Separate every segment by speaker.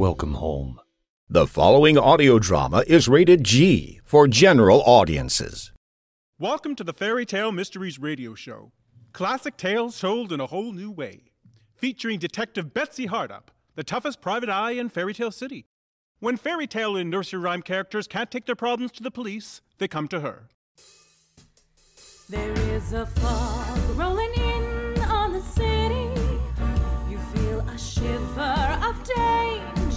Speaker 1: Welcome home.
Speaker 2: The following audio drama is rated G for general audiences.
Speaker 3: Welcome to the Fairy Tale Mysteries Radio Show. Classic tales told in a whole new way. Featuring Detective Betsy Hardup, the toughest private eye in Fairy Tale City. When fairy tale and nursery rhyme characters can't take their problems to the police, they come to her.
Speaker 4: There is a fog rolling in on the city. You feel a shiver of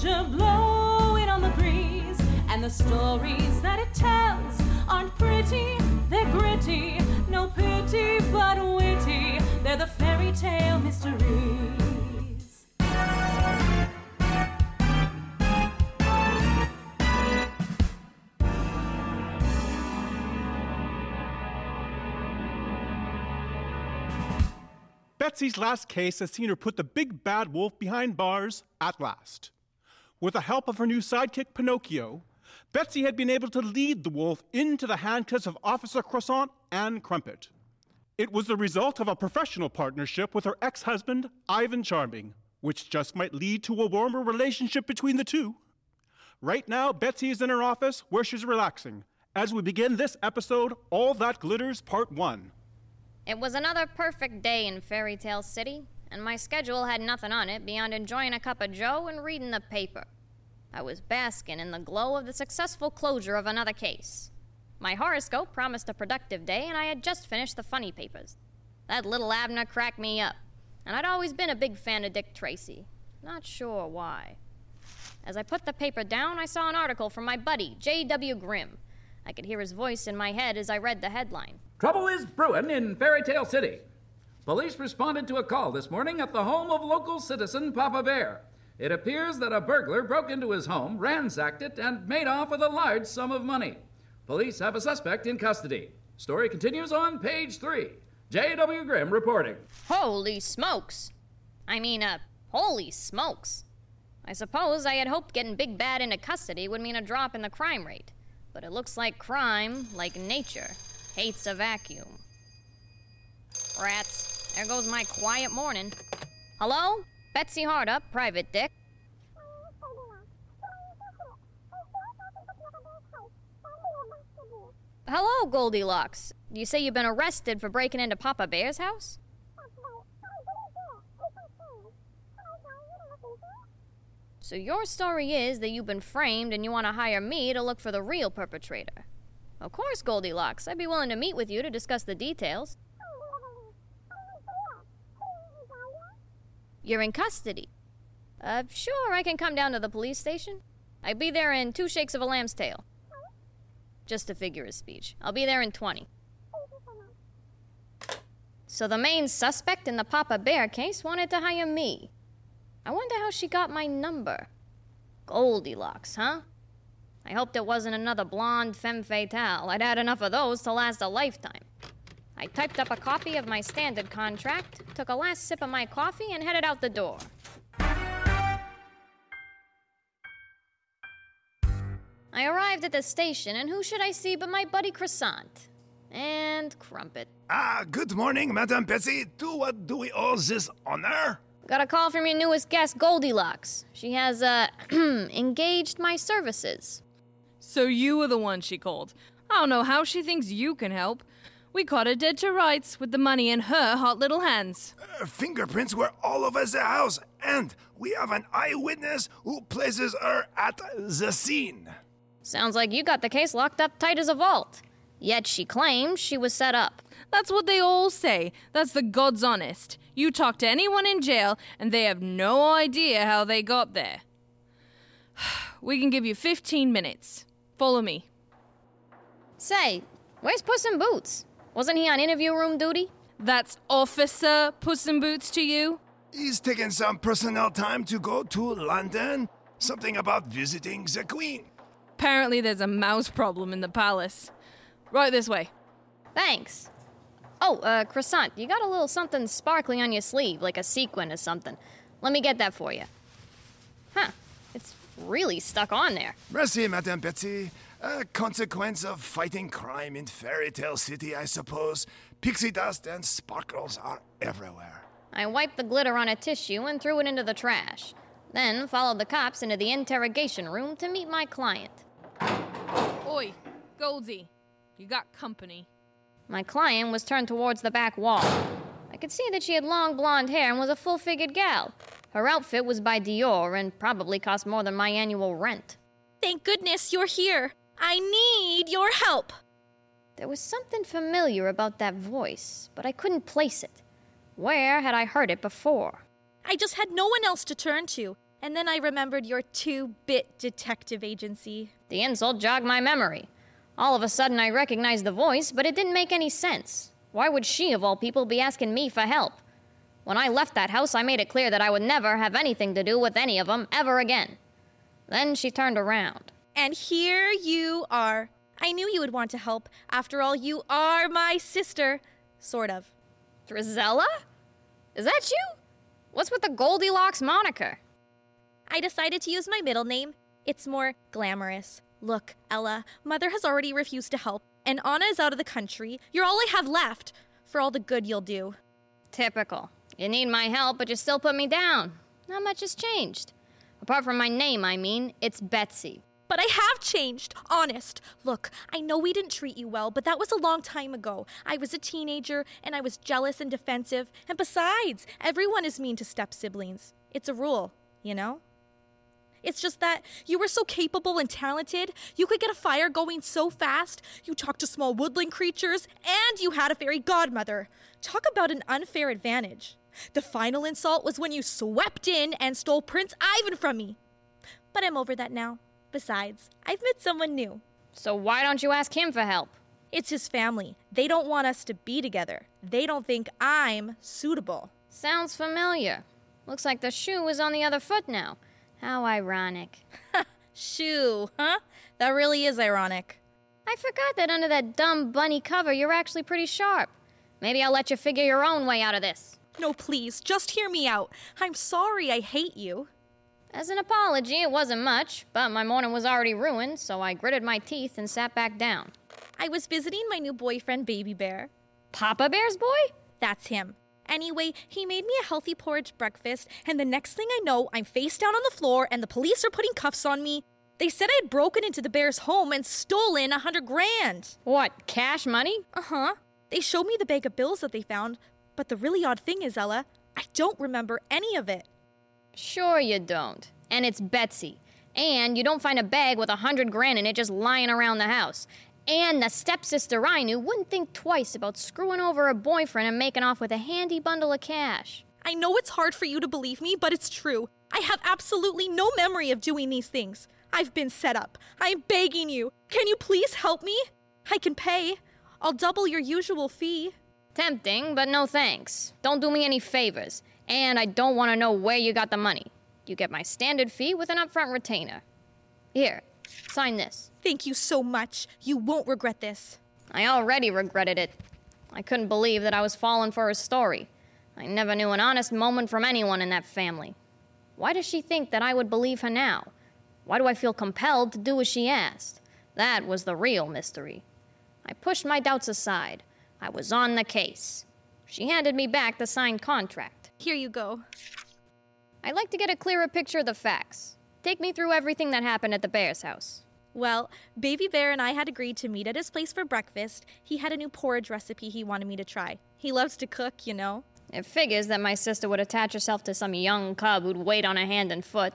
Speaker 4: blowing on the breeze. And the stories that it tells aren't pretty, they're gritty. No pity but witty. They're the fairy tale mysteries.
Speaker 3: Betsy's last case has seen her put the big bad wolf behind bars at last. With the help of her new sidekick, Pinocchio, Betsy had been able to lead the wolf into the handcuffs of Officer Croissant and Crumpet. It was the result of a professional partnership with her ex husband, Ivan Charming, which just might lead to a warmer relationship between the two. Right now, Betsy is in her office where she's relaxing as we begin this episode, All That Glitters Part 1.
Speaker 5: It was another perfect day in Fairy Tale City, and my schedule had nothing on it beyond enjoying a cup of joe and reading the paper. I was basking in the glow of the successful closure of another case. My horoscope promised a productive day, and I had just finished the funny papers. That Li'l Abner cracked me up, and I'd always been a big fan of Dick Tracy. Not sure why. As I put the paper down, I saw an article from my buddy, J.W. Grimm. I could hear his voice in my head as I read the headline.
Speaker 6: Trouble is brewing in Fairy Tale City. Police responded to a call this morning at the home of local citizen Papa Bear. It appears that a burglar broke into his home, ransacked it, and made off with a large sum of money. Police have a suspect in custody. Story continues on page three. J.W. Grimm reporting.
Speaker 5: Holy smokes! I mean, uh, holy smokes. I suppose I had hoped getting Big Bad into custody would mean a drop in the crime rate. But it looks like crime, like nature, hates a vacuum. Rats, there goes my quiet morning. Hello? Betsy Hardup, Private Dick. Hello, Goldilocks. You say you've been arrested for breaking into Papa Bear's house? So your story is that you've been framed and you want to hire me to look for the real perpetrator. Of course, Goldilocks. I'd be willing to meet with you to discuss the details. You're in custody. Uh, sure, I can come down to the police station. I'd be there in two shakes of a lamb's tail. Just a figure of speech. I'll be there in 20. So the main suspect in the Papa Bear case wanted to hire me. I wonder how she got my number. Goldilocks, huh? I hoped it wasn't another blonde femme fatale. I'd had enough of those to last a lifetime. I typed up a copy of my standard contract, took a last sip of my coffee, and headed out the door. I arrived at the station, and who should I see but my buddy Croissant and Crumpet.
Speaker 7: Ah, good morning, Madame Betsy. To what do we owe this honor?
Speaker 5: Got a call from your newest guest, Goldilocks. She has, uh, engaged my services.
Speaker 8: So you were the one she called. I don't know how she thinks you can help. We caught her dead to rights with the money in her hot little hands.
Speaker 7: Her fingerprints were all over the house, and we have an eyewitness who places her at the scene.
Speaker 5: Sounds like you got the case locked up tight as a vault. Yet she claims she was set up.
Speaker 8: That's what they all say. That's the God's honest. You talk to anyone in jail, and they have no idea how they got there. We can give you 15 minutes. Follow me.
Speaker 5: Say, where's Puss in Boots? Wasn't he on interview room duty?
Speaker 8: That's Officer Puss in Boots to you?
Speaker 7: He's taking some personnel time to go to London. Something about visiting the queen.
Speaker 8: Apparently, there's a mouse problem in the palace. Right this way.
Speaker 5: Thanks. Oh, uh, Croissant, you got a little something sparkling on your sleeve, like a sequin or something. Let me get that for you. Huh. It's really stuck on there.
Speaker 7: Merci, Madame Betsy. A consequence of fighting crime in Fairy Tale City, I suppose. Pixie dust and sparkles are everywhere.
Speaker 5: I wiped the glitter on a tissue and threw it into the trash. Then followed the cops into the interrogation room to meet my client.
Speaker 8: Oi, Goldie, you got company.
Speaker 5: My client was turned towards the back wall. I could see that she had long blonde hair and was a full figured gal. Her outfit was by Dior and probably cost more than my annual rent.
Speaker 9: Thank goodness you're here. I need your help.
Speaker 5: There was something familiar about that voice, but I couldn't place it. Where had I heard it before?
Speaker 9: I just had no one else to turn to, and then I remembered your two bit detective agency.
Speaker 5: The insult jogged my memory. All of a sudden, I recognized the voice, but it didn't make any sense. Why would she, of all people, be asking me for help? When I left that house, I made it clear that I would never have anything to do with any of them ever again. Then she turned around.
Speaker 9: And here you are. I knew you would want to help. After all, you are my sister. Sort of.
Speaker 5: Drizella? Is that you? What's with the Goldilocks moniker?
Speaker 9: I decided to use my middle name. It's more glamorous. Look, Ella, Mother has already refused to help, and Anna is out of the country. You're all I have left for all the good you'll do.
Speaker 5: Typical. You need my help, but you still put me down. Not much has changed. Apart from my name, I mean, it's Betsy.
Speaker 9: But I have changed, honest. Look, I know we didn't treat you well, but that was a long time ago. I was a teenager, and I was jealous and defensive. And besides, everyone is mean to step siblings. It's a rule, you know? It's just that you were so capable and talented. You could get a fire going so fast. You talked to small woodland creatures, and you had a fairy godmother. Talk about an unfair advantage. The final insult was when you swept in and stole Prince Ivan from me. But I'm over that now. Besides, I've met someone new.
Speaker 5: So why don't you ask him for help?
Speaker 9: It's his family. They don't want us to be together. They don't think I'm suitable.
Speaker 5: Sounds familiar. Looks like the shoe is on the other foot now. How ironic.
Speaker 9: Shoe, huh? That really is ironic.
Speaker 5: I forgot that under that dumb bunny cover, you're actually pretty sharp. Maybe I'll let you figure your own way out of this.
Speaker 9: No, please, just hear me out. I'm sorry I hate you.
Speaker 5: As an apology, it wasn't much, but my morning was already ruined, so I gritted my teeth and sat back down.
Speaker 9: I was visiting my new boyfriend, Baby Bear.
Speaker 5: Papa Bear's boy?
Speaker 9: That's him. Anyway, he made me a healthy porridge breakfast, and the next thing I know, I'm face down on the floor and the police are putting cuffs on me. They said I had broken into the bear's home and stolen a hundred grand.
Speaker 5: What, cash money?
Speaker 9: Uh huh. They showed me the bag of bills that they found, but the really odd thing is, Ella, I don't remember any of it.
Speaker 5: Sure, you don't. And it's Betsy. And you don't find a bag with a hundred grand in it just lying around the house. And the stepsister I knew wouldn't think twice about screwing over her boyfriend and making off with a handy bundle of cash.
Speaker 9: I know it's hard for you to believe me, but it's true. I have absolutely no memory of doing these things. I've been set up. I'm begging you. Can you please help me? I can pay. I'll double your usual fee.
Speaker 5: Tempting, but no thanks. Don't do me any favors. And I don't want to know where you got the money. You get my standard fee with an upfront retainer. Here, sign this.
Speaker 9: Thank you so much. You won't regret this.
Speaker 5: I already regretted it. I couldn't believe that I was falling for her story. I never knew an honest moment from anyone in that family. Why does she think that I would believe her now? Why do I feel compelled to do as she asked? That was the real mystery. I pushed my doubts aside. I was on the case. She handed me back the signed contract.
Speaker 9: Here you go.
Speaker 5: I'd like to get a clearer picture of the facts. Take me through everything that happened at the Bear's house.
Speaker 9: Well, Baby Bear and I had agreed to meet at his place for breakfast. He had a new porridge recipe he wanted me to try. He loves to cook, you know.
Speaker 5: It figures that my sister would attach herself to some young cub who'd wait on a hand and foot.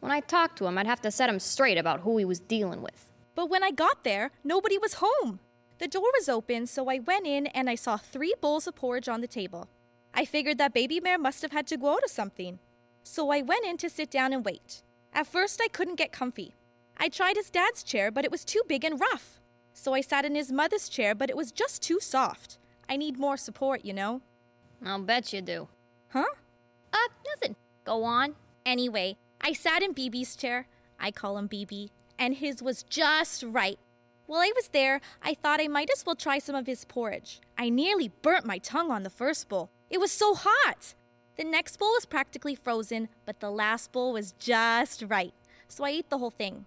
Speaker 5: When I talked to him, I'd have to set him straight about who he was dealing with.
Speaker 9: But when I got there, nobody was home. The door was open, so I went in and I saw three bowls of porridge on the table. I figured that Baby Bear must have had to go out to something. So I went in to sit down and wait. At first, I couldn't get comfy. I tried his dad's chair, but it was too big and rough. So I sat in his mother's chair, but it was just too soft. I need more support, you know?
Speaker 5: I'll bet you do.
Speaker 9: Huh?
Speaker 5: Uh, nothing. Go on.
Speaker 9: Anyway, I sat in BB's chair. I call him BB. And his was just right. While I was there, I thought I might as well try some of his porridge. I nearly burnt my tongue on the first bowl. It was so hot. The next bowl was practically frozen, but the last bowl was just right. So I ate the whole thing.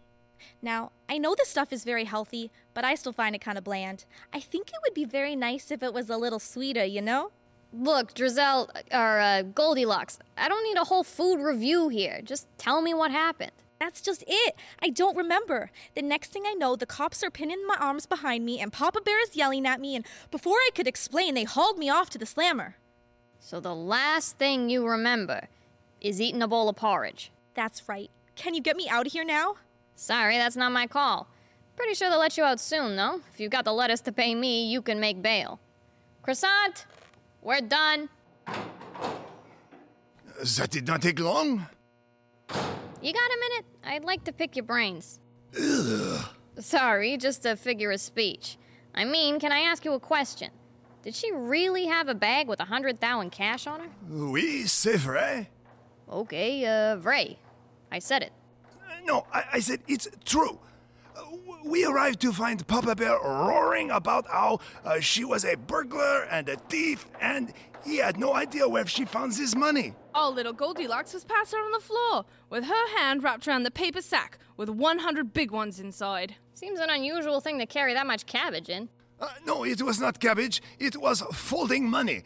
Speaker 9: Now, I know this stuff is very healthy, but I still find it kind of bland. I think it would be very nice if it was a little sweeter, you know?
Speaker 5: Look, Drizel, or uh, Goldilocks, I don't need a whole food review here. Just tell me what happened.
Speaker 9: That's just it. I don't remember. The next thing I know, the cops are pinning my arms behind me, and Papa Bear is yelling at me, and before I could explain, they hauled me off to the slammer.
Speaker 5: So the last thing you remember is eating a bowl of porridge.
Speaker 9: That's right. Can you get me out of here now?
Speaker 5: Sorry, that's not my call. Pretty sure they'll let you out soon, though. If you've got the lettuce to pay me, you can make bail. Croissant, we're done.
Speaker 7: That did not take long.
Speaker 5: You got a minute? I'd like to pick your brains.
Speaker 7: Ugh.
Speaker 5: Sorry, just a figure of speech. I mean, can I ask you a question? Did she really have a bag with a hundred thousand cash on her?
Speaker 7: Oui, c'est vrai.
Speaker 5: Okay, uh, vrai. I said it.
Speaker 7: No, I, I said it's true. Uh, we arrived to find Papa Bear roaring about how uh, she was a burglar and a thief, and he had no idea where she found this money.
Speaker 8: Oh, little Goldilocks was passed out on the floor with her hand wrapped around the paper sack with 100 big ones inside.
Speaker 5: Seems an unusual thing to carry that much cabbage in.
Speaker 7: Uh, no, it was not cabbage. It was folding money.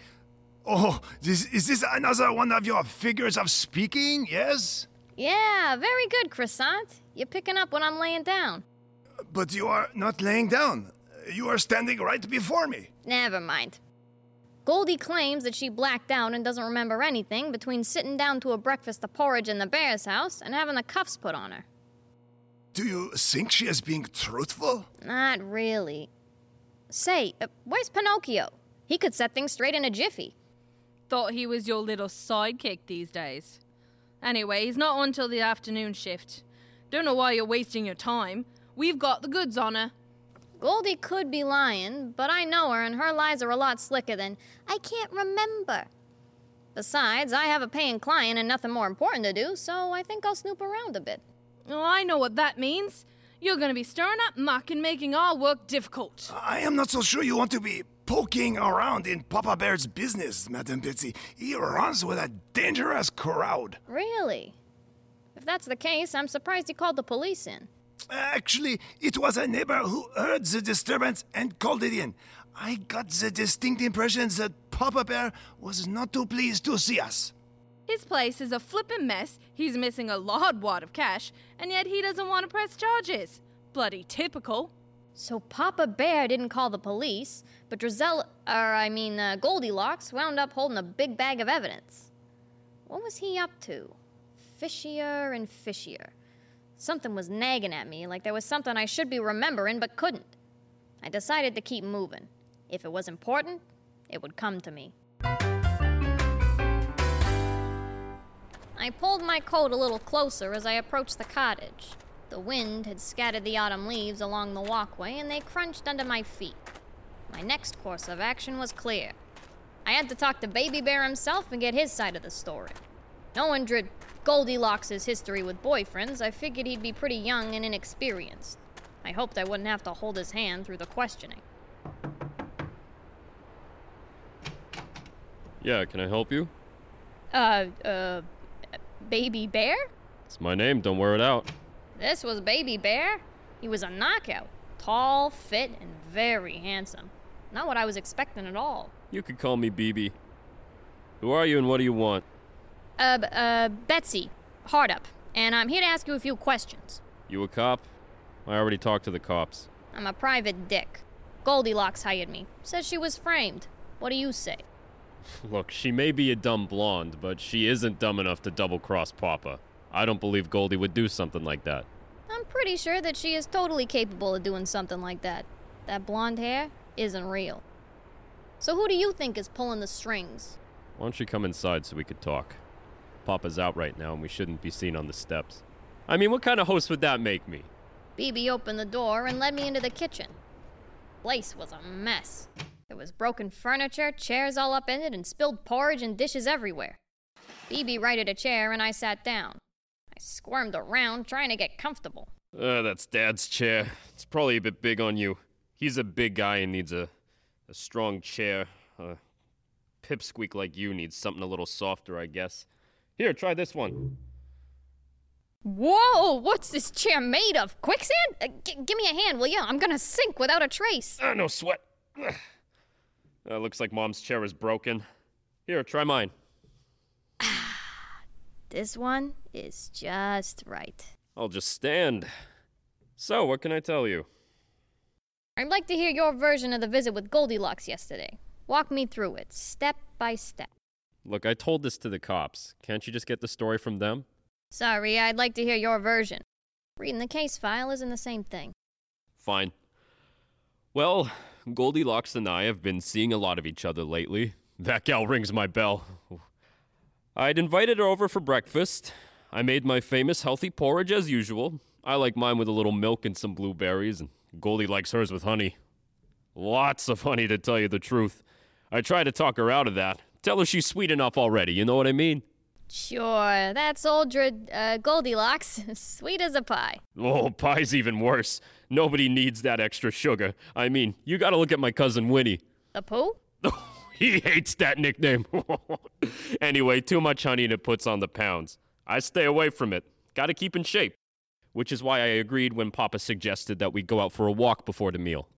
Speaker 7: Oh, this, is this another one of your figures of speaking? Yes?
Speaker 5: Yeah, very good, Croissant. You're picking up when I'm laying down.
Speaker 7: But you are not laying down. You are standing right before me.
Speaker 5: Never mind. Goldie claims that she blacked out and doesn't remember anything between sitting down to a breakfast of porridge in the bear's house and having the cuffs put on her.
Speaker 7: Do you think she is being truthful?
Speaker 5: Not really. Say, uh, where's Pinocchio? He could set things straight in a jiffy.
Speaker 8: Thought he was your little sidekick these days. Anyway, he's not on till the afternoon shift. Don't know why you're wasting your time. We've got the goods on her.
Speaker 5: Goldie could be lying, but I know her and her lies are a lot slicker than I can't remember. Besides, I have a paying client and nothing more important to do, so I think I'll snoop around a bit.
Speaker 8: Oh, I know what that means. You're gonna be stirring up muck and making our work difficult.
Speaker 7: I am not so sure you want to be poking around in Papa Bear's business, Madame Betsy. He runs with a dangerous crowd.
Speaker 5: Really? If that's the case, I'm surprised he called the police in.
Speaker 7: Actually, it was a neighbor who heard the disturbance and called it in. I got the distinct impression that Papa Bear was not too pleased to see us.
Speaker 8: His place is a flippin' mess, he's missing a large wad of cash, and yet he doesn't want to press charges. Bloody typical.
Speaker 5: So Papa Bear didn't call the police, but Drizel, or I mean uh, Goldilocks, wound up holding a big bag of evidence. What was he up to? Fishier and fishier. Something was nagging at me, like there was something I should be remembering but couldn't. I decided to keep moving. If it was important, it would come to me. I pulled my coat a little closer as I approached the cottage. The wind had scattered the autumn leaves along the walkway and they crunched under my feet. My next course of action was clear. I had to talk to Baby Bear himself and get his side of the story. Knowing Dr- Goldilocks' history with boyfriends, I figured he'd be pretty young and inexperienced. I hoped I wouldn't have to hold his hand through the questioning.
Speaker 10: Yeah, can I help you?
Speaker 5: Uh, uh, Baby Bear?
Speaker 10: It's my name, don't wear it out.
Speaker 5: This was Baby Bear. He was a knockout. Tall, fit, and very handsome. Not what I was expecting at all.
Speaker 10: You could call me BB. Who are you and what do you want?
Speaker 5: Uh, uh, Betsy, hard up. And I'm here to ask you a few questions.
Speaker 10: You a cop? I already talked to the cops.
Speaker 5: I'm a private dick. Goldilocks hired me. Says she was framed. What do you say?
Speaker 10: Look, she may be a dumb blonde, but she isn't dumb enough to double cross Papa. I don't believe Goldie would do something like that.
Speaker 5: I'm pretty sure that she is totally capable of doing something like that. That blonde hair isn't real. So who do you think is pulling the strings?
Speaker 10: Why don't you come inside so we could talk? Papa's out right now and we shouldn't be seen on the steps. I mean, what kind of host would that make me?
Speaker 5: BB opened the door and led me into the kitchen. Place was a mess. There was broken furniture, chairs all up in it, and spilled porridge and dishes everywhere. BB righted a chair and I sat down. I squirmed around, trying to get comfortable.
Speaker 10: Uh, that's Dad's chair. It's probably a bit big on you. He's a big guy and needs a, a strong chair. A pipsqueak like you needs something a little softer, I guess. Here, try this one.
Speaker 5: Whoa, what's this chair made of? Quicksand? Uh, g- give me a hand, will you? I'm gonna sink without a trace.
Speaker 10: Ah, no sweat. Uh, looks like Mom's chair is broken. Here, try mine. Ah.
Speaker 5: This one is just right.
Speaker 10: I'll just stand. So, what can I tell you?
Speaker 5: I'd like to hear your version of the visit with Goldilocks yesterday. Walk me through it, step by step.
Speaker 10: Look, I told this to the cops. Can't you just get the story from them?
Speaker 5: Sorry, I'd like to hear your version. Reading the case file isn't the same thing.
Speaker 10: Fine. Well, Goldilocks and I have been seeing a lot of each other lately. That gal rings my bell. I'd invited her over for breakfast. I made my famous healthy porridge as usual. I like mine with a little milk and some blueberries, and Goldie likes hers with honey. Lots of honey, to tell you the truth. I tried to talk her out of that. Tell her she's sweet enough already, you know what I mean?
Speaker 5: Sure, that's old uh, Goldilocks, sweet as a pie.
Speaker 10: Oh, pie's even worse. Nobody needs that extra sugar. I mean, you gotta look at my cousin Winnie.
Speaker 5: The Pooh?
Speaker 10: he hates that nickname. anyway, too much honey and it puts on the pounds. I stay away from it. Gotta keep in shape. Which is why I agreed when Papa suggested that we go out for a walk before the meal.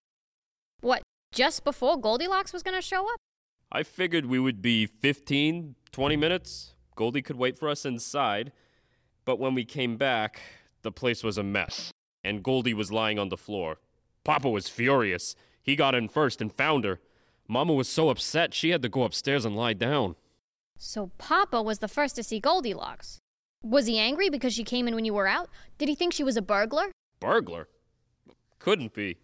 Speaker 5: What, just before Goldilocks was gonna show up?
Speaker 10: I figured we would be 15, 20 minutes. Goldie could wait for us inside. But when we came back, the place was a mess, and Goldie was lying on the floor. Papa was furious. He got in first and found her. Mama was so upset she had to go upstairs and lie down.
Speaker 5: So Papa was the first to see Goldilocks. Was he angry because she came in when you were out? Did he think she was a burglar?
Speaker 10: Burglar? Couldn't be.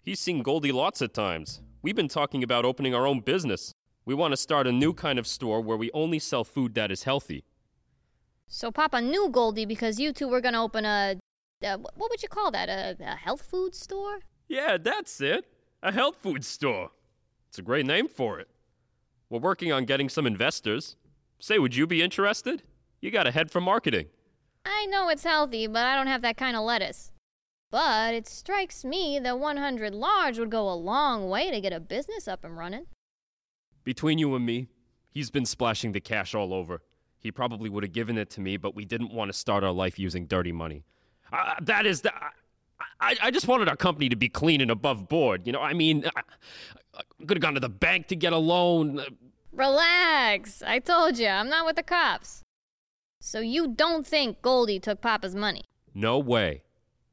Speaker 10: He's seen Goldie lots of times. We've been talking about opening our own business. We want to start a new kind of store where we only sell food that is healthy.
Speaker 5: So Papa knew Goldie because you two were gonna open a. Uh, what would you call that? A, a health food store?
Speaker 10: Yeah, that's it. A health food store. It's a great name for it. We're working on getting some investors. Say, would you be interested? You got a head for marketing.
Speaker 5: I know it's healthy, but I don't have that kind of lettuce. But it strikes me that 100 large would go a long way to get a business up and running.
Speaker 10: Between you and me, he's been splashing the cash all over. He probably would have given it to me, but we didn't want to start our life using dirty money. Uh, that is the. I, I just wanted our company to be clean and above board. You know, I mean, I, I could have gone to the bank to get a loan.
Speaker 5: Relax. I told you, I'm not with the cops. So you don't think Goldie took Papa's money?
Speaker 10: No way.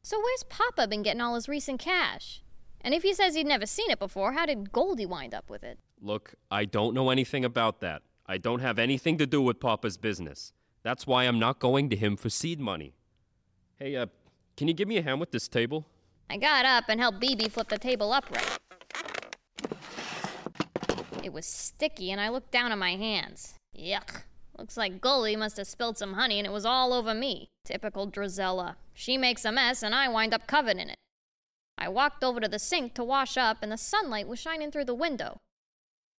Speaker 5: So where's Papa been getting all his recent cash? And if he says he'd never seen it before, how did Goldie wind up with it?
Speaker 10: Look, I don't know anything about that. I don't have anything to do with Papa's business. That's why I'm not going to him for seed money. Hey, uh, can you give me a hand with this table?
Speaker 5: I got up and helped BB flip the table upright. It was sticky, and I looked down at my hands. Yuck. Looks like Goldie must have spilled some honey, and it was all over me. Typical Drizella. She makes a mess, and I wind up covered in it. I walked over to the sink to wash up, and the sunlight was shining through the window.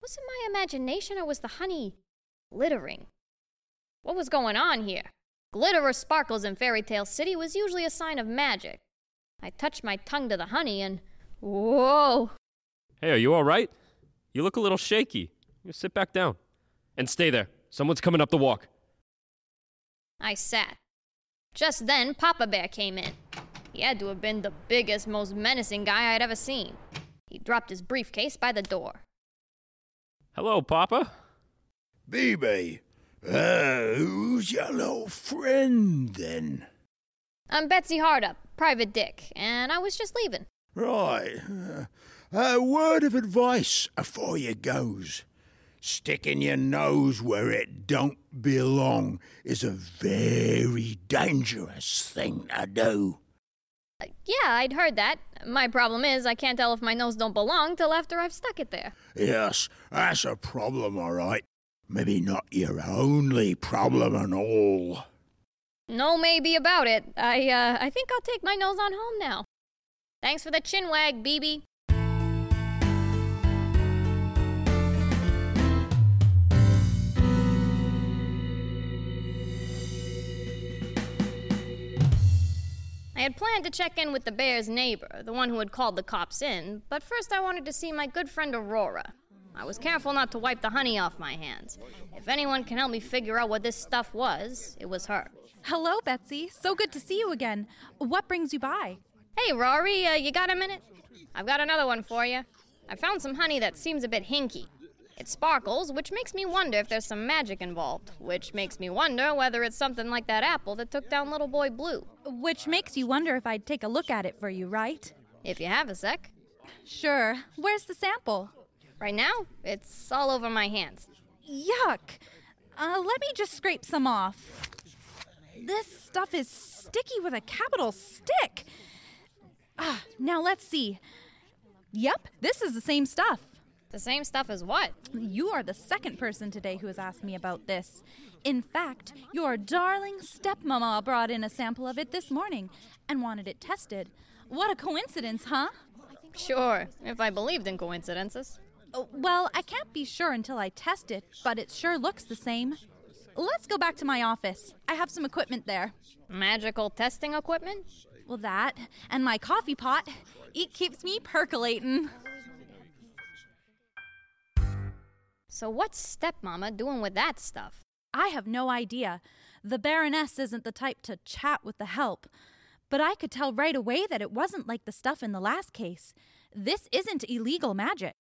Speaker 5: Was it my imagination, or was the honey glittering? What was going on here? Glitter or sparkles in Fairy Tale City was usually a sign of magic. I touched my tongue to the honey, and whoa!
Speaker 10: Hey, are you all right? You look a little shaky. You sit back down. And stay there. Someone's coming up the walk.
Speaker 5: I sat. Just then, Papa Bear came in. He had to have been the biggest, most menacing guy I'd ever seen. He dropped his briefcase by the door.
Speaker 10: Hello, Papa.
Speaker 7: BB, uh, who's your little friend then?
Speaker 5: I'm Betsy Hardup, Private Dick, and I was just leaving.
Speaker 7: Right. Uh, a word of advice afore you goes. Sticking your nose where it don't belong is a very dangerous thing to do.
Speaker 5: Yeah, I'd heard that. My problem is I can't tell if my nose don't belong till after I've stuck it there.
Speaker 7: Yes, that's a problem, all right. Maybe not your only problem and all.
Speaker 5: No maybe about it. I uh I think I'll take my nose on home now. Thanks for the chin wag, BB. I had planned to check in with the bear's neighbor, the one who had called the cops in, but first I wanted to see my good friend Aurora. I was careful not to wipe the honey off my hands. If anyone can help me figure out what this stuff was, it was her.
Speaker 11: Hello, Betsy. So good to see you again. What brings you by?
Speaker 5: Hey, Rory, uh, you got a minute? I've got another one for you. I found some honey that seems a bit hinky. It sparkles, which makes me wonder if there's some magic involved, which makes me wonder whether it's something like that apple that took down little boy Blue.
Speaker 11: Which makes you wonder if I'd take a look at it for you, right?
Speaker 5: If you have a sec.
Speaker 11: Sure. Where's the sample?
Speaker 5: Right now, it's all over my hands.
Speaker 11: Yuck! Uh, let me just scrape some off. This stuff is sticky with a capital stick. Ah, now let's see. Yep, this is the same stuff.
Speaker 5: The same stuff as what?
Speaker 11: You are the second person today who has asked me about this. In fact, your darling stepmama brought in a sample of it this morning and wanted it tested. What a coincidence, huh?
Speaker 5: Sure, if I believed in coincidences.
Speaker 11: Oh, well, I can't be sure until I test it, but it sure looks the same. Let's go back to my office. I have some equipment there.
Speaker 5: Magical testing equipment?
Speaker 11: Well, that and my coffee pot. It keeps me percolating.
Speaker 5: So, what's stepmama doing with that stuff?
Speaker 11: I have no idea. The Baroness isn't the type to chat with the help. But I could tell right away that it wasn't like the stuff in the last case. This isn't illegal magic.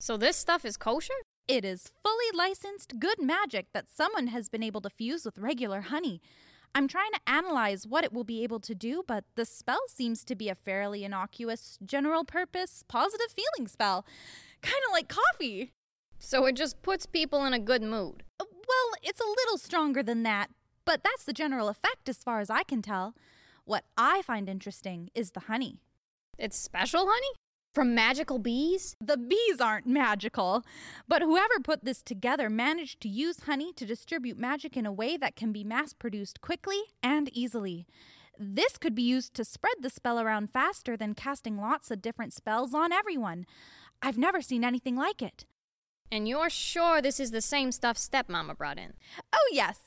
Speaker 5: So, this stuff is kosher?
Speaker 11: It is fully licensed good magic that someone has been able to fuse with regular honey. I'm trying to analyze what it will be able to do, but the spell seems to be a fairly innocuous, general purpose, positive feeling spell. Kind of like coffee.
Speaker 5: So it just puts people in a good mood.
Speaker 11: Uh, well, it's a little stronger than that, but that's the general effect as far as I can tell. What I find interesting is the honey.
Speaker 5: It's special honey? From magical bees?
Speaker 11: The bees aren't magical, but whoever put this together managed to use honey to distribute magic in a way that can be mass produced quickly and easily. This could be used to spread the spell around faster than casting lots of different spells on everyone. I've never seen anything like it.
Speaker 5: And you're sure this is the same stuff stepmama brought in?
Speaker 11: Oh, yes.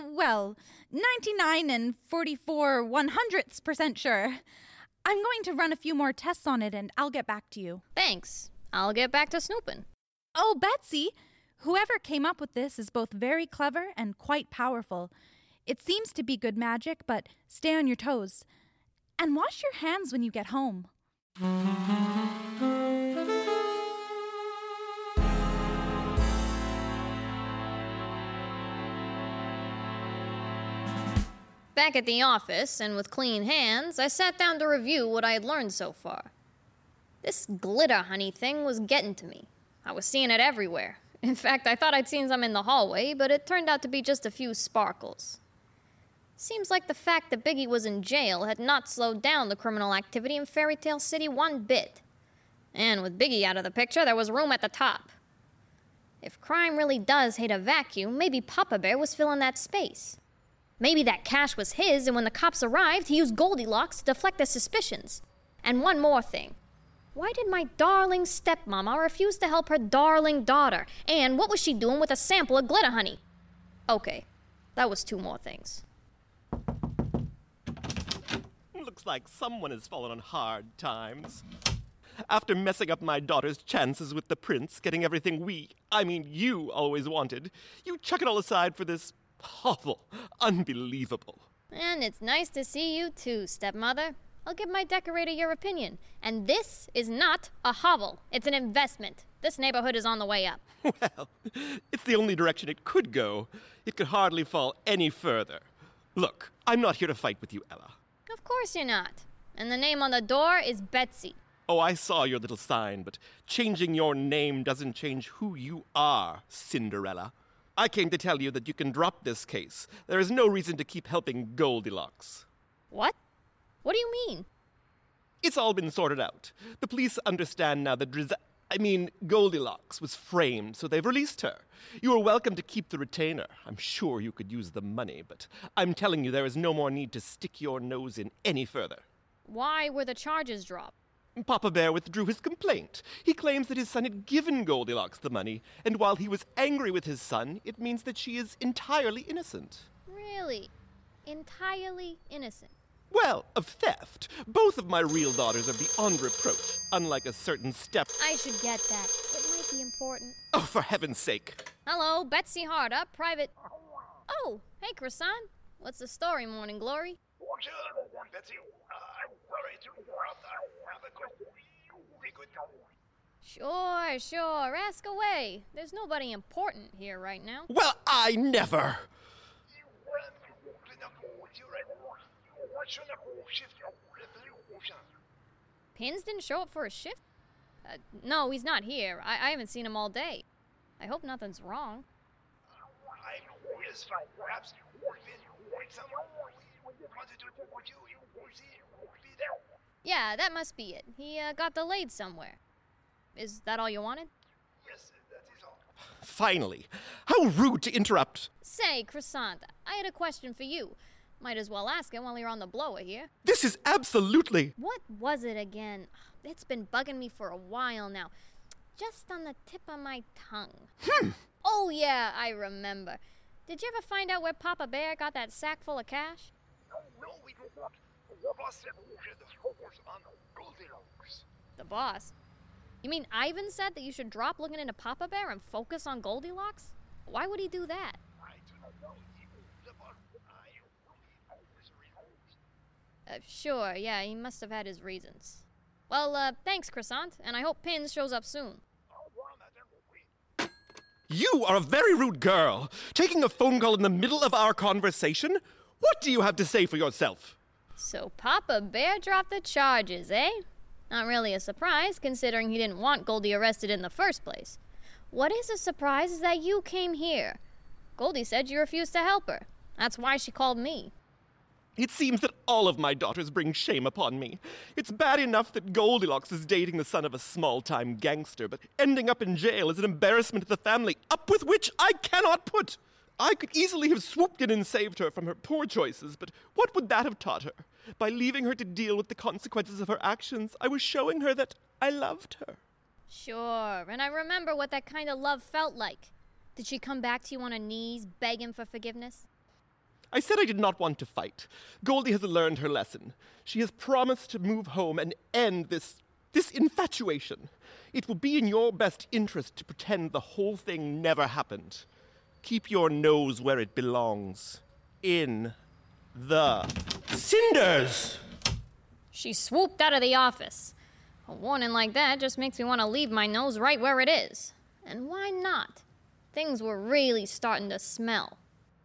Speaker 11: Well, 99 and 44 one hundredths percent sure. I'm going to run a few more tests on it and I'll get back to you.
Speaker 5: Thanks. I'll get back to snooping.
Speaker 11: Oh, Betsy! Whoever came up with this is both very clever and quite powerful. It seems to be good magic, but stay on your toes. And wash your hands when you get home.
Speaker 5: Back at the office, and with clean hands, I sat down to review what I had learned so far. This glitter honey thing was getting to me. I was seeing it everywhere. In fact, I thought I'd seen some in the hallway, but it turned out to be just a few sparkles. Seems like the fact that Biggie was in jail had not slowed down the criminal activity in Fairy Tale City one bit. And with Biggie out of the picture, there was room at the top. If crime really does hate a vacuum, maybe Papa Bear was filling that space. Maybe that cash was his, and when the cops arrived, he used Goldilocks to deflect their suspicions. And one more thing. Why did my darling stepmama refuse to help her darling daughter? And what was she doing with a sample of glitter honey? Okay, that was two more things.
Speaker 12: Looks like someone has fallen on hard times. After messing up my daughter's chances with the prince, getting everything we, I mean you, always wanted, you chuck it all aside for this Awful. Unbelievable.
Speaker 5: And it's nice to see you too, stepmother. I'll give my decorator your opinion. And this is not a hovel, it's an investment. This neighborhood is on the way up.
Speaker 12: Well, it's the only direction it could go. It could hardly fall any further. Look, I'm not here to fight with you, Ella.
Speaker 5: Of course you're not. And the name on the door is Betsy.
Speaker 12: Oh, I saw your little sign, but changing your name doesn't change who you are, Cinderella. I came to tell you that you can drop this case. There is no reason to keep helping Goldilocks.
Speaker 5: What? What do you mean?
Speaker 12: It's all been sorted out. The police understand now that Driz- I mean, Goldilocks was framed, so they've released her. You are welcome to keep the retainer. I'm sure you could use the money, but I'm telling you there is no more need to stick your nose in any further.
Speaker 5: Why were the charges dropped?
Speaker 12: Papa Bear withdrew his complaint. He claims that his son had given Goldilocks the money, and while he was angry with his son, it means that she is entirely innocent.
Speaker 5: Really? Entirely innocent?
Speaker 12: Well, of theft. Both of my real daughters are beyond reproach, unlike a certain step.
Speaker 5: I should get that. It might be important.
Speaker 12: Oh, for heaven's sake.
Speaker 5: Hello, Betsy Hardup, private. Oh, hey, Croissant. What's the story, Morning Glory? Sure, sure. Ask away. There's nobody important here right now.
Speaker 12: Well, I never.
Speaker 5: Pins didn't show up for a shift? Uh, no, he's not here. I-, I haven't seen him all day. I hope nothing's wrong. Yeah, that must be it. He uh, got delayed somewhere. Is that all you wanted? Yes, that is all.
Speaker 12: Finally. How rude to interrupt.
Speaker 5: Say, Croissant, I had a question for you. Might as well ask it while you're on the blower here.
Speaker 12: This is absolutely.
Speaker 5: What was it again? It's been bugging me for a while now. Just on the tip of my tongue.
Speaker 12: Hmm.
Speaker 5: Oh, yeah, I remember. Did you ever find out where Papa Bear got that sack full of cash? The boss? You mean Ivan said that you should drop looking into Papa Bear and focus on Goldilocks? Why would he do that? Uh, sure, yeah, he must have had his reasons. Well, uh, thanks, Croissant, and I hope Pins shows up soon.
Speaker 12: You are a very rude girl. Taking a phone call in the middle of our conversation? What do you have to say for yourself?
Speaker 5: So Papa Bear dropped the charges, eh? Not really a surprise, considering he didn't want Goldie arrested in the first place. What is a surprise is that you came here. Goldie said you refused to help her. That's why she called me.
Speaker 12: It seems that all of my daughters bring shame upon me. It's bad enough that Goldilocks is dating the son of a small time gangster, but ending up in jail is an embarrassment to the family, up with which I cannot put. I could easily have swooped in and saved her from her poor choices, but what would that have taught her? By leaving her to deal with the consequences of her actions, I was showing her that I loved her.
Speaker 5: Sure, and I remember what that kind of love felt like. Did she come back to you on her knees, begging for forgiveness?
Speaker 12: I said I did not want to fight. Goldie has learned her lesson. She has promised to move home and end this this infatuation. It will be in your best interest to pretend the whole thing never happened. Keep your nose where it belongs. In the cinders.
Speaker 5: She swooped out of the office. A warning like that just makes me want to leave my nose right where it is. And why not? Things were really starting to smell.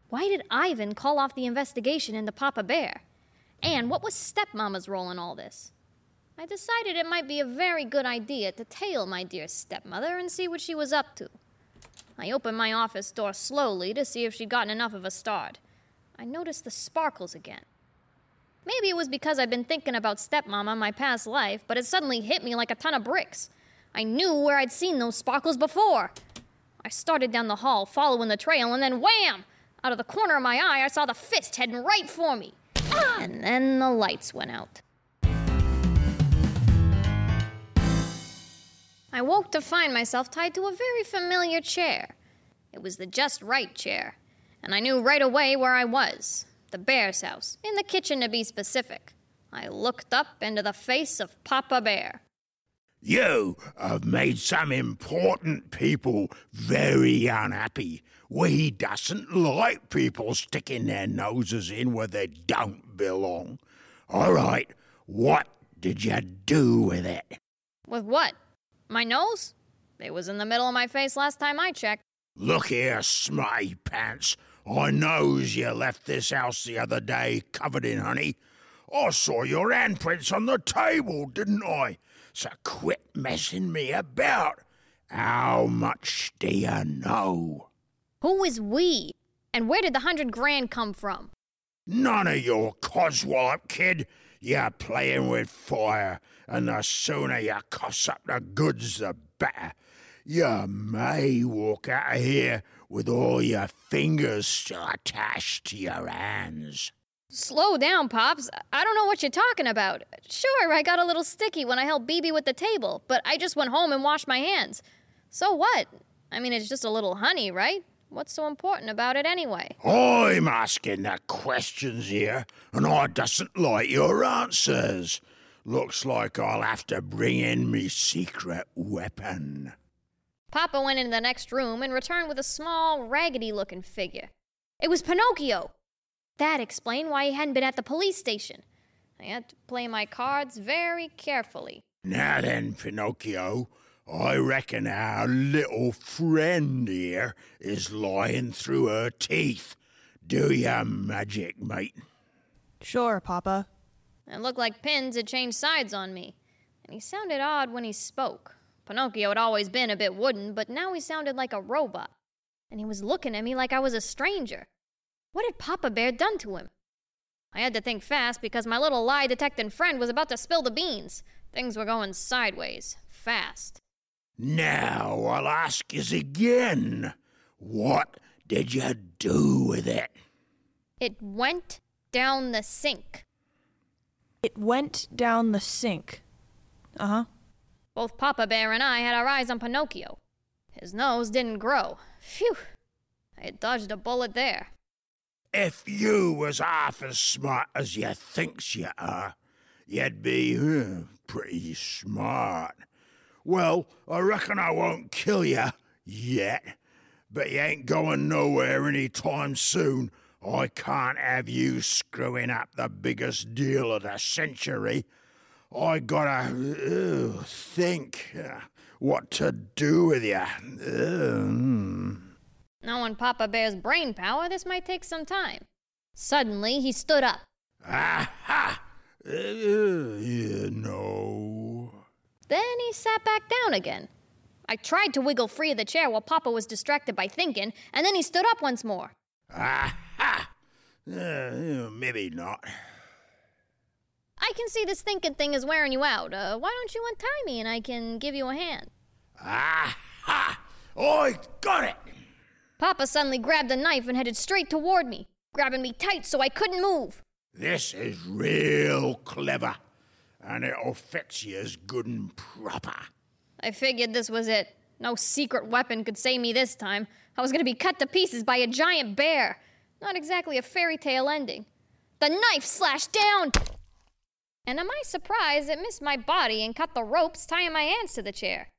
Speaker 5: Why did Ivan call off the investigation into Papa Bear? And what was Stepmama's role in all this? I decided it might be a very good idea to tail my dear stepmother and see what she was up to. I opened my office door slowly to see if she'd gotten enough of a start. I noticed the sparkles again. Maybe it was because I'd been thinking about stepmama in my past life, but it suddenly hit me like a ton of bricks. I knew where I'd seen those sparkles before. I started down the hall, following the trail, and then wham! Out of the corner of my eye, I saw the fist heading right for me. And then the lights went out. I woke to find myself tied to a very familiar chair. It was the just right chair, and I knew right away where I was the bear's house, in the kitchen to be specific. I looked up into the face of Papa Bear.
Speaker 13: You have made some important people very unhappy. We doesn't like people sticking their noses in where they don't belong. All right, what did you do with it?
Speaker 5: With what? My nose? It was in the middle of my face last time I checked.
Speaker 13: Look here, Smutty Pants. I knows you left this house the other day covered in honey. I saw your handprints on the table, didn't I? So quit messing me about. How much do you know?
Speaker 5: Who is we? And where did the hundred grand come from?
Speaker 13: None of your coswallop, kid. You're playing with fire, and the sooner you cuss up the goods, the better. You may walk out of here with all your fingers still attached to your hands.
Speaker 5: Slow down, Pops. I don't know what you're talking about. Sure, I got a little sticky when I helped BB with the table, but I just went home and washed my hands. So what? I mean, it's just a little honey, right? What's so important about it anyway?
Speaker 13: I'm asking the questions here, and I doesn't like your answers. Looks like I'll have to bring in me secret weapon.
Speaker 5: Papa went into the next room and returned with a small, raggedy looking figure. It was Pinocchio. That explained why he hadn't been at the police station. I had to play my cards very carefully.
Speaker 13: Now then, Pinocchio, I reckon our little friend here is lying through her teeth. Do your magic, mate.
Speaker 14: Sure, Papa.
Speaker 5: It looked like Pins had changed sides on me, and he sounded odd when he spoke. Pinocchio had always been a bit wooden, but now he sounded like a robot, and he was looking at me like I was a stranger. What had Papa Bear done to him? I had to think fast because my little lie detecting friend was about to spill the beans. Things were going sideways, fast.
Speaker 13: Now I'll ask yous again. What did you do with it?
Speaker 5: It went down the sink.
Speaker 14: It went down the sink. Uh huh.
Speaker 5: Both Papa Bear and I had our eyes on Pinocchio. His nose didn't grow. Phew! I had dodged a bullet there.
Speaker 13: If you was half as smart as you thinks you are, you'd be pretty smart. Well, I reckon I won't kill you yet, but you ain't going nowhere any time soon. I can't have you screwing up the biggest deal of the century. I gotta uh, think uh, what to do with you. Uh,
Speaker 5: Knowing Papa Bear's brain power, this might take some time. Suddenly, he stood up.
Speaker 13: Aha! Uh, you know.
Speaker 5: Then he sat back down again. I tried to wiggle free of the chair while Papa was distracted by thinking, and then he stood up once more.
Speaker 13: Aha! Uh, maybe not.
Speaker 5: I can see this thinking thing is wearing you out. Uh, why don't you untie me and I can give you a hand?
Speaker 13: Aha! I got it!
Speaker 5: Papa suddenly grabbed a knife and headed straight toward me, grabbing me tight so I couldn't move.
Speaker 13: This is real clever, and it'll fix you as good and proper.
Speaker 5: I figured this was it. No secret weapon could save me this time. I was going to be cut to pieces by a giant bear. Not exactly a fairy tale ending. The knife slashed down! And am I surprised it missed my body and cut the ropes tying my hands to the chair?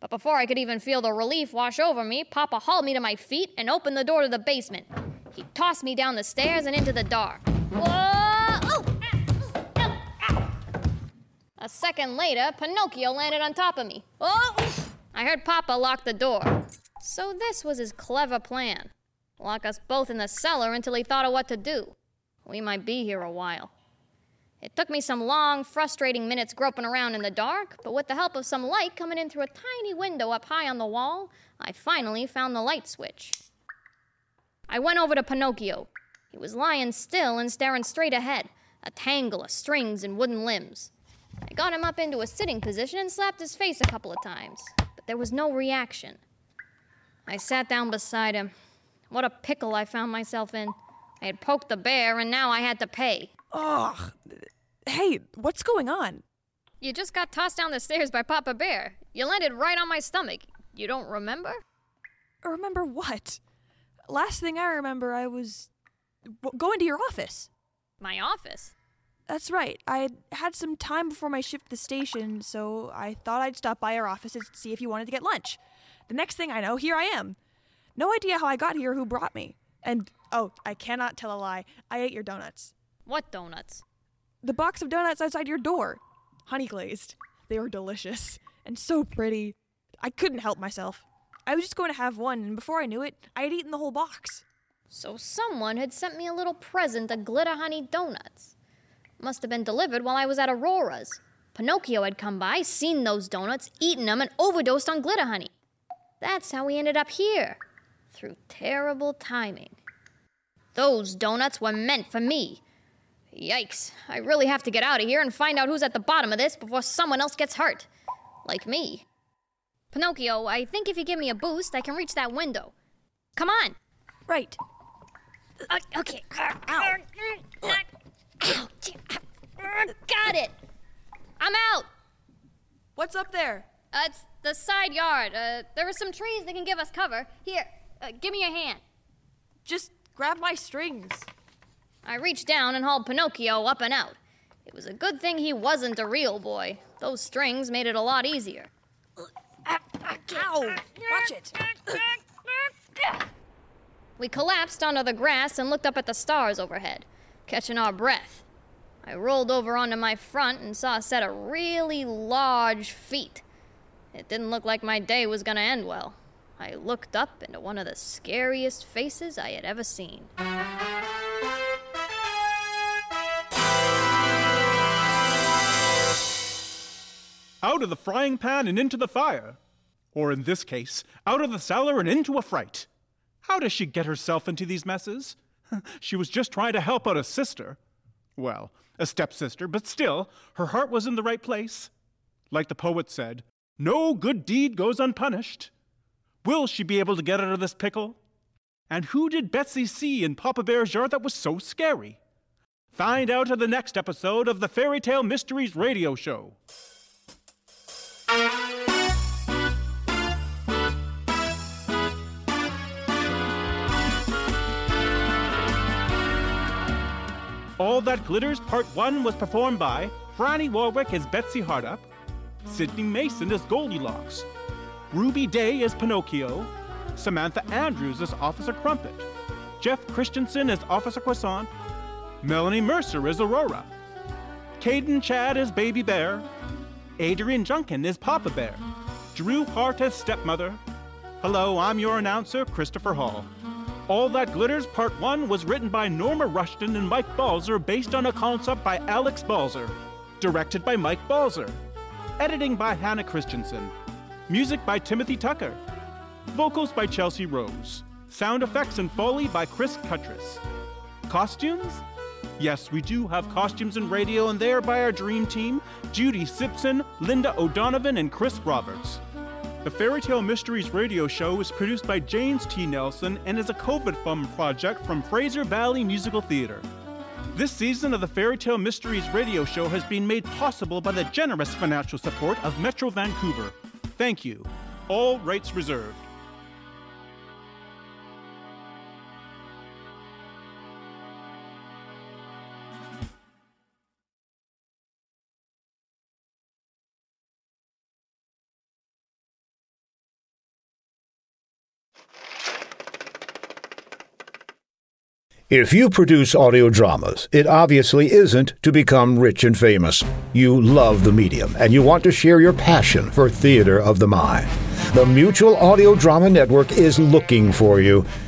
Speaker 5: But before I could even feel the relief wash over me, Papa hauled me to my feet and opened the door to the basement. He tossed me down the stairs and into the dark. Whoa! Ah! Ah! A second later, Pinocchio landed on top of me. Oh! I heard Papa lock the door. So this was his clever plan. Lock us both in the cellar until he thought of what to do. We might be here a while. It took me some long, frustrating minutes groping around in the dark, but with the help of some light coming in through a tiny window up high on the wall, I finally found the light switch. I went over to Pinocchio. He was lying still and staring straight ahead, a tangle of strings and wooden limbs. I got him up into a sitting position and slapped his face a couple of times, but there was no reaction. I sat down beside him. What a pickle I found myself in. I had poked the bear, and now I had to pay.
Speaker 14: Ugh. Hey, what's going on?
Speaker 5: You just got tossed down the stairs by Papa Bear. You landed right on my stomach. You don't remember?
Speaker 14: Remember what? Last thing I remember, I was w- going to your office.
Speaker 5: My office?
Speaker 14: That's right. I had some time before my shift at the station, so I thought I'd stop by your office and see if you wanted to get lunch. The next thing I know, here I am. No idea how I got here, who brought me. And, oh, I cannot tell a lie. I ate your donuts.
Speaker 5: What donuts?
Speaker 14: The box of donuts outside your door. Honey glazed. They were delicious and so pretty. I couldn't help myself. I was just going to have one, and before I knew it, I had eaten the whole box.
Speaker 5: So someone had sent me a little present of glitter honey donuts. Must have been delivered while I was at Aurora's. Pinocchio had come by, seen those donuts, eaten them, and overdosed on glitter honey. That's how we ended up here. Through terrible timing. Those donuts were meant for me. Yikes. I really have to get out of here and find out who's at the bottom of this before someone else gets hurt. Like me. Pinocchio, I think if you give me a boost, I can reach that window. Come on.
Speaker 14: Right.
Speaker 5: Uh, okay. Ow. Ow. Got it. I'm out.
Speaker 14: What's up there?
Speaker 5: Uh, it's the side yard. Uh, there are some trees that can give us cover. Here, Uh, give me a hand.
Speaker 14: Just grab my strings.
Speaker 5: I reached down and hauled Pinocchio up and out. It was a good thing he wasn't a real boy. Those strings made it a lot easier.
Speaker 14: Ow! Watch it.
Speaker 5: We collapsed onto the grass and looked up at the stars overhead, catching our breath. I rolled over onto my front and saw a set of really large feet. It didn't look like my day was gonna end well. I looked up into one of the scariest faces I had ever seen.
Speaker 3: Out of the frying pan and into the fire. Or in this case, out of the cellar and into a fright. How does she get herself into these messes? she was just trying to help out a sister. Well, a stepsister, but still, her heart was in the right place. Like the poet said, no good deed goes unpunished. Will she be able to get out of this pickle? And who did Betsy see in Papa Bear's yard that was so scary? Find out in the next episode of the Fairy Tale Mysteries radio show. All That Glitters Part 1 was performed by Franny Warwick as Betsy Hardup, Sidney Mason as Goldilocks, Ruby Day as Pinocchio, Samantha Andrews as Officer Crumpet, Jeff Christensen as Officer Croissant, Melanie Mercer as Aurora, Caden Chad as Baby Bear, Adrian Junkin is Papa Bear, Drew Hart as Stepmother. Hello, I'm your announcer, Christopher Hall. All That Glitters Part 1 was written by Norma Rushton and Mike Balzer based on a concept by Alex Balzer. Directed by Mike Balzer. Editing by Hannah Christensen. Music by Timothy Tucker. Vocals by Chelsea Rose. Sound effects and Foley by Chris Cuttress. Costumes? Yes, we do have costumes and radio, and they are by our dream team Judy Simpson, Linda O'Donovan, and Chris Roberts. The Fairy Tale Mysteries radio show is produced by James T. Nelson and is a COVID fund project from Fraser Valley Musical Theater. This season of the Fairy Tale Mysteries radio show has been made possible by the generous financial support of Metro Vancouver. Thank you. All rights reserved.
Speaker 2: If you produce audio dramas, it obviously isn't to become rich and famous. You love the medium and you want to share your passion for theater of the mind. The Mutual Audio Drama Network is looking for you.